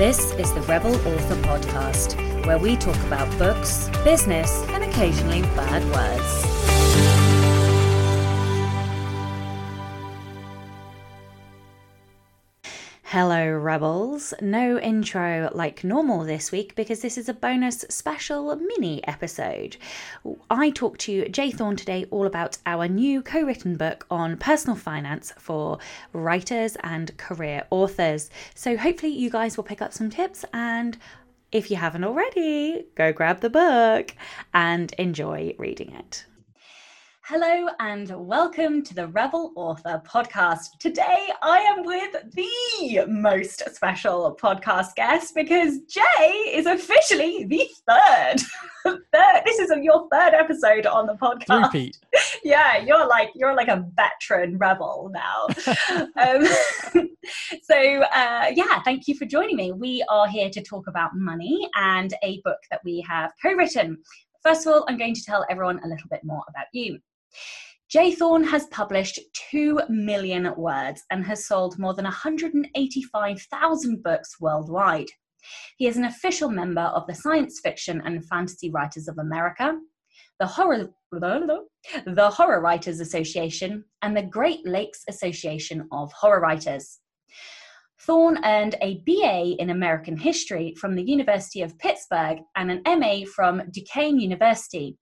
This is the Rebel Author Podcast, where we talk about books, business, and occasionally bad words. Hello, Rebels. No intro like normal this week because this is a bonus special mini episode. I talked to J Thorn today all about our new co written book on personal finance for writers and career authors. So, hopefully, you guys will pick up some tips and if you haven't already, go grab the book and enjoy reading it. Hello and welcome to the Rebel Author podcast. Today I am with the most special podcast guest because J is officially the third. third this is your third episode on the podcast. Repeat. Yeah, you're like you're like a veteran rebel now. um, so uh, yeah, thank you for joining me. We are here to talk about money and a book that we have co-written. First of all, I'm going to tell everyone a little bit more about you. J Thorn has published 2 million words and has sold more than 185,000 books worldwide. He is an official member of the Science Fiction and Fantasy Writers of America, the Horror, the Horror Writers Association, and the Great Lakes Association of Horror Writers. Thorn earned a BA in American History from the University of Pittsburgh and an MA from Duquesne University.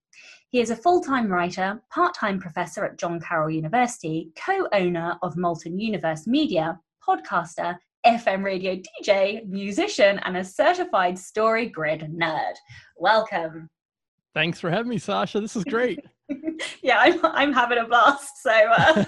He is a full time writer, part time professor at John Carroll University, co owner of Molten Universe Media, podcaster, FM radio DJ, musician, and a certified story grid nerd. Welcome. Thanks for having me, Sacha. This is great. yeah, I'm, I'm having a blast. So uh,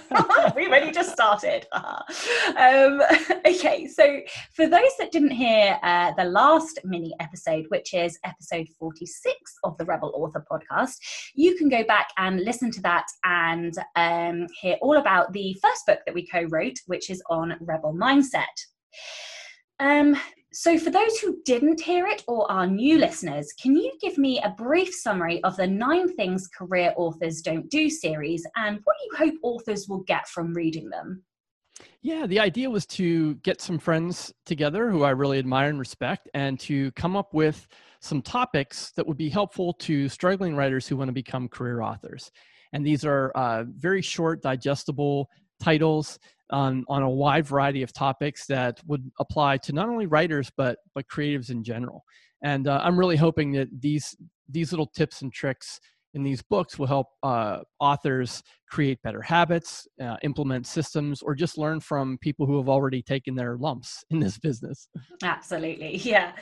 we've only just started. um, okay, so for those that didn't hear uh, the last mini episode, which is episode 46 of the Rebel Author podcast, you can go back and listen to that and um, hear all about the first book that we co wrote, which is on Rebel Mindset. Um, so, for those who didn't hear it or are new listeners, can you give me a brief summary of the Nine Things Career Authors Don't Do series and what you hope authors will get from reading them? Yeah, the idea was to get some friends together who I really admire and respect and to come up with some topics that would be helpful to struggling writers who want to become career authors. And these are uh, very short, digestible titles on, on a wide variety of topics that would apply to not only writers but but creatives in general. And uh, I'm really hoping that these these little tips and tricks in these books will help uh, authors create better habits, uh, implement systems, or just learn from people who have already taken their lumps in this business. Absolutely, yeah.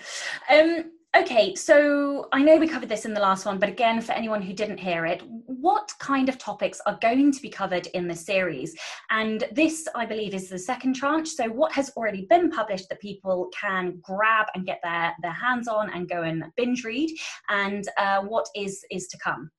Um, Okay, so I know we covered this in the last one, but again, for anyone who didn't hear it, what kind of topics are going to be covered in the series? And this, I believe, is the second tranche. So, what has already been published that people can grab and get their, their hands on and go and binge read? And uh, what is is to come?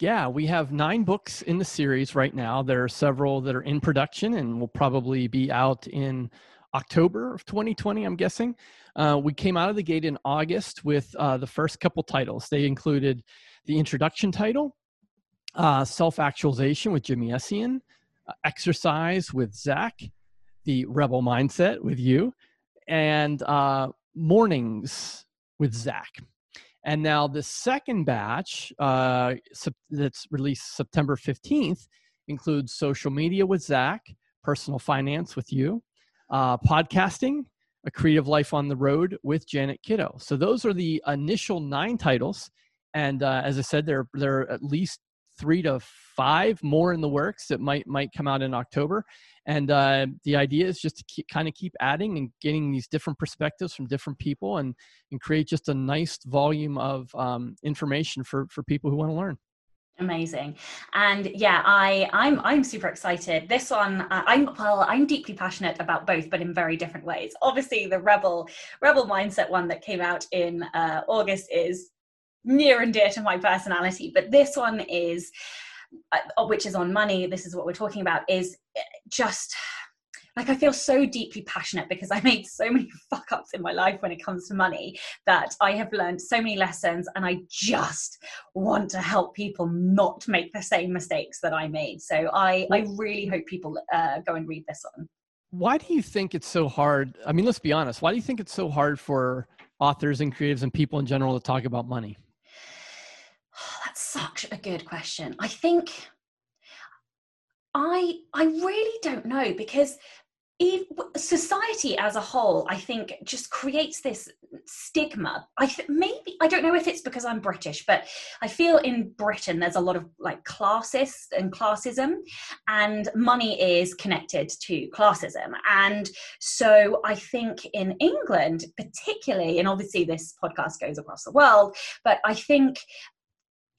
Yeah, we have nine books in the series right now. There are several that are in production and will probably be out in October of 2020, I'm guessing. Uh, we came out of the gate in August with uh, the first couple titles. They included the introduction title, uh, Self Actualization with Jimmy Essien, uh, Exercise with Zach, The Rebel Mindset with you, and uh, Mornings with Zach. And now the second batch uh, that's released September 15th includes Social Media with Zach, Personal Finance with you, uh, podcasting, a creative life on the road with Janet Kiddo. So those are the initial nine titles, and uh, as I said, there there are at least three to five more in the works that might might come out in October. And uh, the idea is just to keep, kind of keep adding and getting these different perspectives from different people, and and create just a nice volume of um, information for for people who want to learn amazing. And yeah i i'm i'm super excited. This one uh, i'm well i'm deeply passionate about both but in very different ways. Obviously the rebel rebel mindset one that came out in uh, august is near and dear to my personality but this one is uh, which is on money this is what we're talking about is uh, just like I feel so deeply passionate because I made so many fuck ups in my life when it comes to money that I have learned so many lessons and I just want to help people not make the same mistakes that I made. So I, I really hope people uh, go and read this one. why do you think it's so hard? I mean, let's be honest. Why do you think it's so hard for authors and creatives and people in general to talk about money? Oh, that's such a good question. I think I I really don't know because society as a whole i think just creates this stigma. I th- maybe i don't know if it's because i'm british but i feel in britain there's a lot of like classist and classism and money is connected to classism. And so i think in england particularly and obviously this podcast goes across the world but i think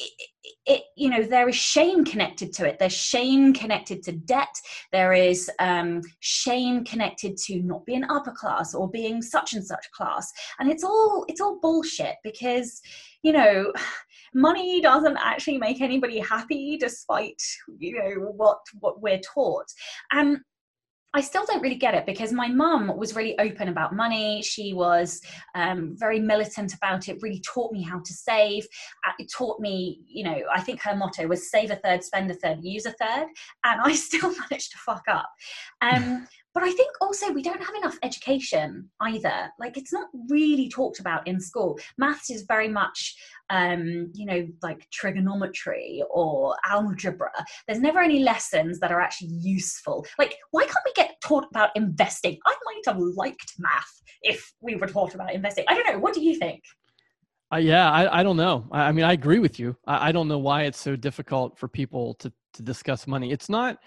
it, it, you know there is shame connected to it. There's shame connected to debt. There is um, shame connected to not being upper class or being such and such class. And it's all it's all bullshit because you know money doesn't actually make anybody happy despite you know what what we're taught. And I still don't really get it because my mum was really open about money. She was um, very militant about it, really taught me how to save. Uh, it taught me, you know, I think her motto was save a third, spend a third, use a third. And I still managed to fuck up. Um, but I think also we don't have enough education either. Like it's not really talked about in school. Maths is very much, um, you know, like trigonometry or algebra. There's never any lessons that are actually useful. Like, why can't we get taught about investing? I might have liked math if we were taught about investing. I don't know. What do you think? Uh, yeah, I, I don't know. I, I, mean, I agree with you. I, I don't know why it's so difficult for people to to discuss money. It's not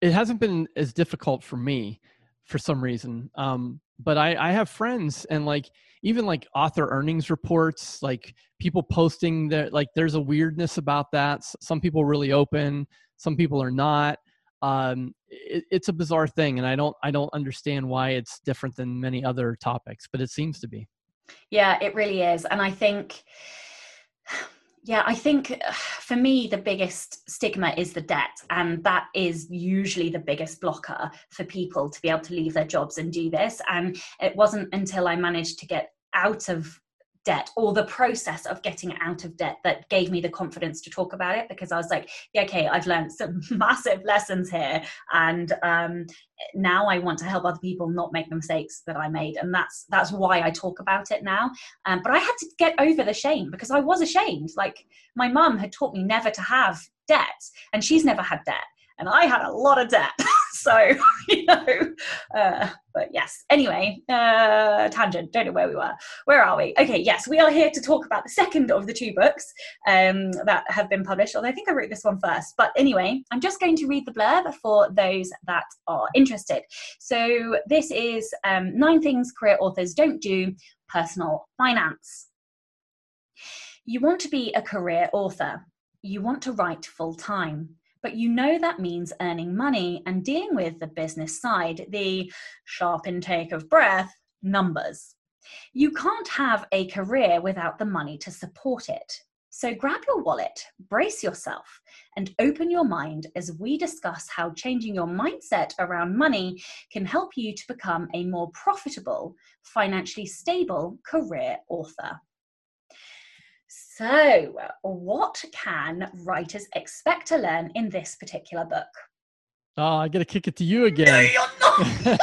it hasn't been as difficult for me for some reason. Um, but I, I have friends and like even like author earnings reports, like people posting that like there's a weirdness about that. Some people really open, some people are not. Um, it, it's a bizarre thing, and I don't I don't understand why it's different than many other topics, but it seems to be. Yeah, it really is, and I think yeah, I think for me, the biggest stigma is the debt. And that is usually the biggest blocker for people to be able to leave their jobs and do this. And it wasn't until I managed to get out of debt or the process of getting out of debt that gave me the confidence to talk about it because I was like, yeah, okay, I've learned some massive lessons here, and um, now I want to help other people not make the mistakes that I made, and that's that's why I talk about it now. Um, but I had to get over the shame because I was ashamed. Like my mum had taught me never to have debt, and she's never had debt, and I had a lot of debt. so you know uh, but yes. Anyway uh, tangent. Don't know where we were. Where are we? Okay yes we are here to talk about the second of the two books um, that have been published although i think i wrote this one first. But anyway i'm just going to read the blurb for those that are interested. So this is um, nine things career authors don't do personal finance. You want to be a career author. You want to write full time but you know that means earning money and dealing with the business side, the sharp intake of breath, numbers. You can't have a career without the money to support it. So grab your wallet, brace yourself, and open your mind as we discuss how changing your mindset around money can help you to become a more profitable, financially stable career author. So, what can writers expect to learn in this particular book? Oh, I got to kick it to you again. No, you're not.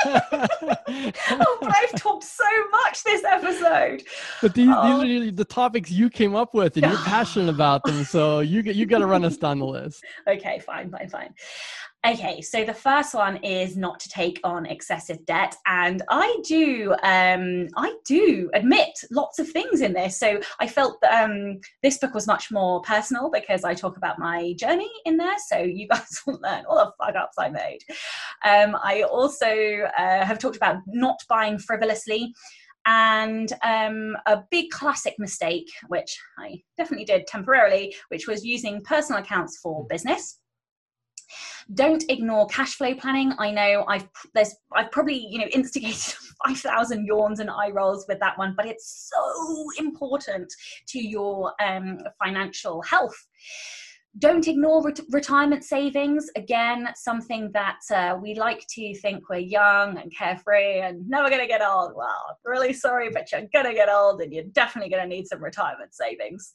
oh, but I've talked so much this episode. But these, oh. these are the topics you came up with, and you're passionate about them. So you you got to run us down the list. Okay, fine, fine, fine. Okay, so the first one is not to take on excessive debt, and I do, um, I do admit lots of things in this. So I felt that um, this book was much more personal because I talk about my journey in there. So you guys will learn all the fuck ups I made. Um, I also uh, have talked about not buying frivolously and um, a big classic mistake, which I definitely did temporarily, which was using personal accounts for business don't ignore cash flow planning. I know i've there's i've probably you know instigated 5000 yawns and eye rolls with that one but it's so important to your um, financial health. Don't ignore ret- retirement savings. Again something that uh, we like to think we're young and carefree and never going to get old. Well really sorry but you're going to get old and you're definitely going to need some retirement savings.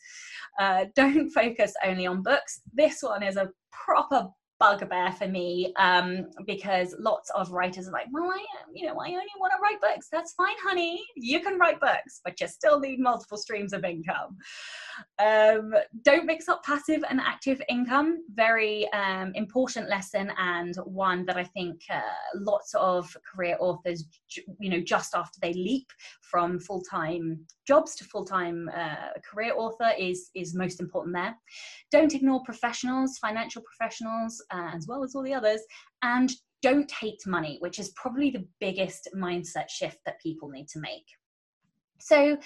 Uh, don't focus only on books. This one is a proper bugbear for me um, because lots of writers are like, well, I, you know, I only want to write books. That's fine, honey. You can write books, but you still need multiple streams of income. Um, don't mix up passive and active income. Very um, important lesson and one that I think uh, lots of career authors, you know, just after they leap from full-time jobs to full-time uh, career author is is most important there. Don't ignore professionals, financial professionals, uh, as well as all the others, and don't hate money, which is probably the biggest mindset shift that people need to make. So,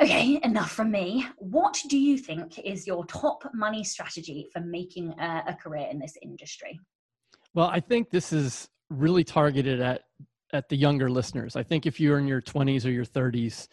okay, enough from me. What do you think is your top money strategy for making a, a career in this industry? Well, I think this is really targeted at at the younger listeners. I think if you're in your 20s or your 30s,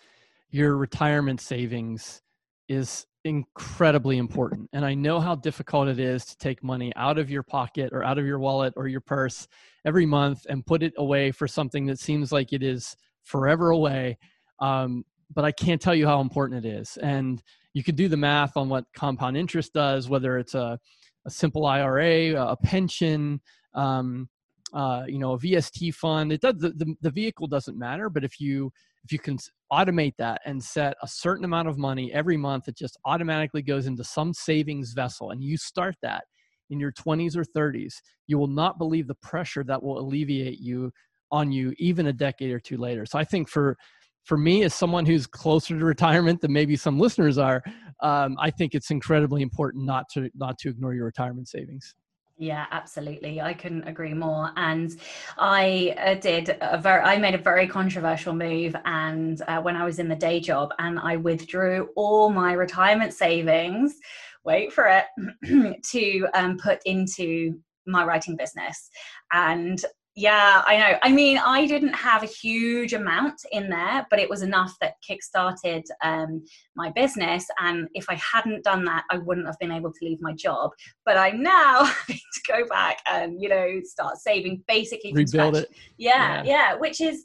your retirement savings is incredibly important. And I know how difficult it is to take money out of your pocket or out of your wallet or your purse every month and put it away for something that seems like it is forever away. Um, but I can't tell you how important it is. And you could do the math on what compound interest does, whether it's a, a simple IRA, a pension, um, uh, you know, a VST fund. It does the, the, the vehicle doesn't matter, but if you if you can automate that and set a certain amount of money every month, it just automatically goes into some savings vessel, and you start that in your 20s or 30s, you will not believe the pressure that will alleviate you on you even a decade or two later. So I think for for me as someone who's closer to retirement than maybe some listeners are um, i think it's incredibly important not to not to ignore your retirement savings yeah, absolutely. I couldn't agree more. And I uh, did a very, I made a very controversial move. And uh, when I was in the day job, and I withdrew all my retirement savings, wait for it, to um, put into my writing business. And yeah, I know. I mean, I didn't have a huge amount in there, but it was enough that kickstarted um, my business. And if I hadn't done that, I wouldn't have been able to leave my job. But I'm now having to go back and, you know, start saving basically. Rebuild it. Yeah, yeah, yeah, which is,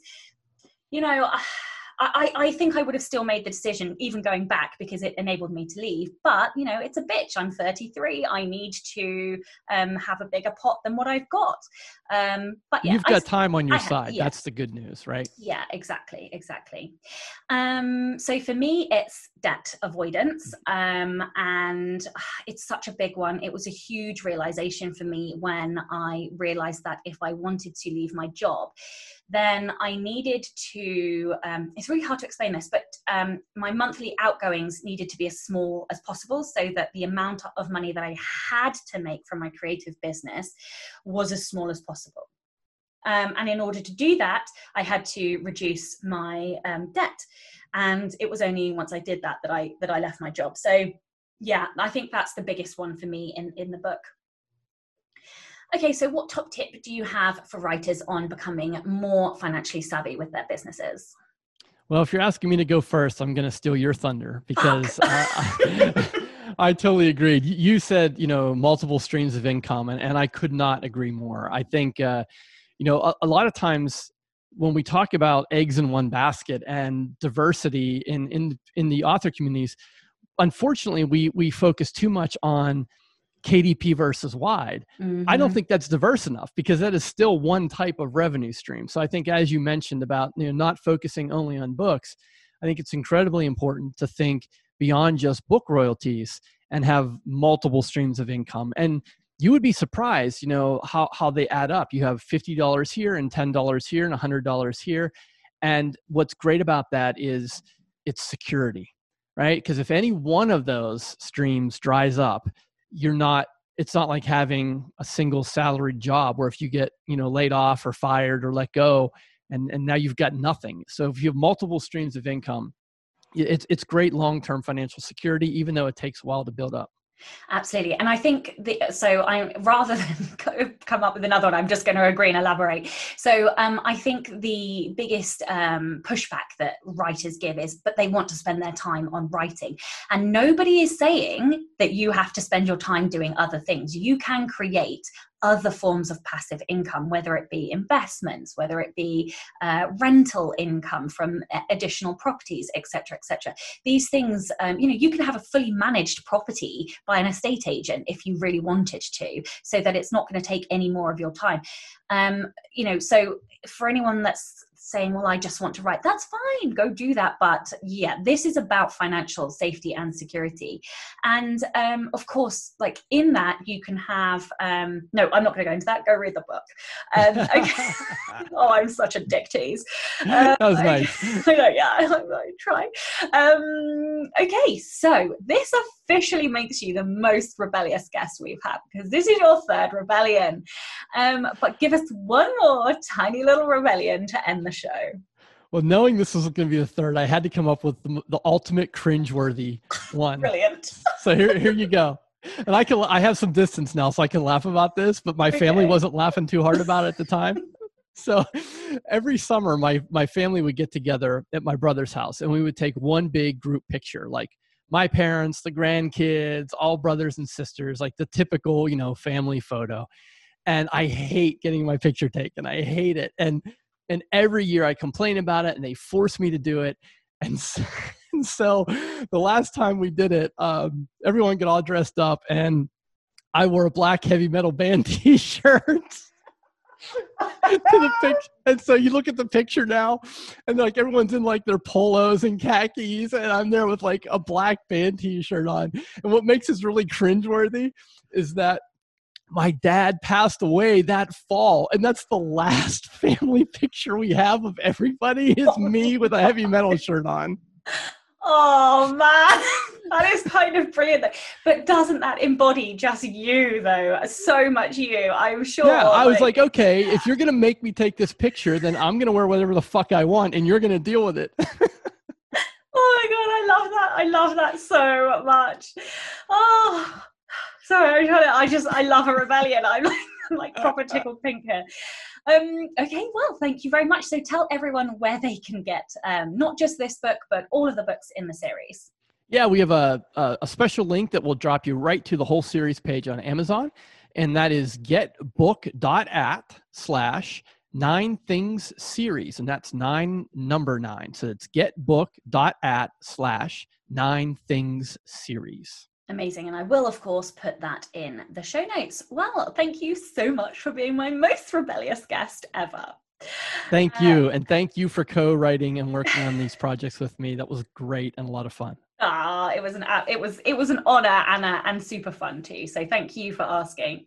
you know, I, I think I would have still made the decision, even going back, because it enabled me to leave. But you know, it's a bitch. I'm 33. I need to um, have a bigger pot than what I've got. Um, but yeah, you've got I, time on your I side. Yeah. That's the good news, right? Yeah, exactly, exactly. Um, so for me, it's debt avoidance, um, and it's such a big one. It was a huge realization for me when I realized that if I wanted to leave my job then I needed to, um, it's really hard to explain this, but um, my monthly outgoings needed to be as small as possible so that the amount of money that I had to make from my creative business was as small as possible. Um, and in order to do that, I had to reduce my um, debt. And it was only once I did that that I that I left my job. So yeah, I think that's the biggest one for me in in the book. Okay, so what top tip do you have for writers on becoming more financially savvy with their businesses? Well, if you're asking me to go first, I'm going to steal your thunder because I, I, totally agreed. You said, you know, multiple streams of income, and, and I could not agree more. I think, uh, you know, a, a lot of times when we talk about eggs in one basket and diversity in in in the author communities, unfortunately, we we focus too much on KDP versus wide. Mm-hmm. I don't mm-hmm. think that's diverse enough because that is still one type of revenue stream. So I think, as you mentioned about you know not focusing only on books, I think it's incredibly important to think beyond just book royalties and have multiple streams of income. And you would be surprised, you know, how how they add up. You have fifty dollars here and ten dollars here and hundred dollars here. And what's great about that is it's security, right? Because if any one of those streams dries up, you're not it's not like having a single salaried job where if you get you know laid off or fired or let go and and now you've got nothing. So if you have multiple streams of income it's it's great long-term financial security even though it takes a while to build up Absolutely. And I think the, so I rather than come up with another one, I'm just going to agree and elaborate. So um, I think the biggest um, pushback that writers give is, but they want to spend their time on writing. And nobody is saying that you have to spend your time doing other things. You can create other forms of passive income, whether it be investments, whether it be uh, rental income from additional properties, etc., etc. These things, um, you know, you can have a fully managed property by an estate agent if you really wanted to, so that it's not going to take any more of your time. Um, you know, so for anyone that's saying, well, I just want to write, that's fine, go do that. But yeah, this is about financial safety and security. And um, of course, like in that, you can have, um, no, I'm not going to go into that, go read the book. Um, okay. oh, I'm such a dick tease. that was nice. I know, yeah, I, I try. Um, okay, so this officially makes you the most rebellious guest we've had because this is your third rebellion. Um, but give us one more tiny little rebellion to end the show. Well, knowing this was going to be the third, I had to come up with the, the ultimate cringeworthy one. Brilliant. so here, here you go. And I can I have some distance now, so I can laugh about this. But my okay. family wasn't laughing too hard about it at the time. so every summer, my my family would get together at my brother's house, and we would take one big group picture, like my parents, the grandkids, all brothers and sisters, like the typical you know family photo. And I hate getting my picture taken. I hate it. And and every year I complain about it and they force me to do it. And so, and so the last time we did it, um, everyone got all dressed up and I wore a black heavy metal band t shirt. to the picture. And so you look at the picture now, and like everyone's in like their polos and khakis, and I'm there with like a black band t-shirt on. And what makes this really cringeworthy is that my dad passed away that fall and that's the last family picture we have of everybody is me with a heavy metal shirt on. Oh man. That is kind of brilliant but doesn't that embody just you though? So much you i'm sure. Yeah i was like, like okay if you're gonna make me take this picture then i'm gonna wear whatever the fuck i want and you're gonna deal with it. Oh my god i love that. I love that so much. Oh Sorry, I'm trying to, I just I love a rebellion. I'm like, I'm like proper tickled pink here. Um, okay, well, thank you very much. So tell everyone where they can get um, not just this book, but all of the books in the series. Yeah, we have a, a, a special link that will drop you right to the whole series page on Amazon, and that is getbook.at slash nine things series, and that's nine number nine. So it's getbook.at slash nine things series. Amazing. And I will, of course, put that in the show notes. Well, thank you so much for being my most rebellious guest ever. Thank uh, you. and thank you for co writing and working on these projects with me. That was great and a lot of fun. Ah, it was an it was it was an honor and and super fun too. So thank you for asking.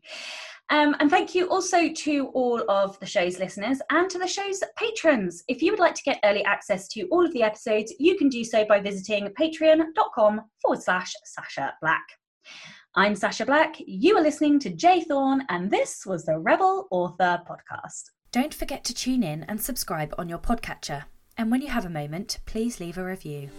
Um, and thank you also to all of the show's listeners and to the show's patrons. If you would like to get early access to all of the episodes, you can do so by visiting patreon.com forward slash Sacha Black. I'm Sacha Black. You are listening to J. Thorn, and this was the Rebel Author Podcast. Don't forget to tune in and subscribe on your podcatcher. And when you have a moment, please leave a review.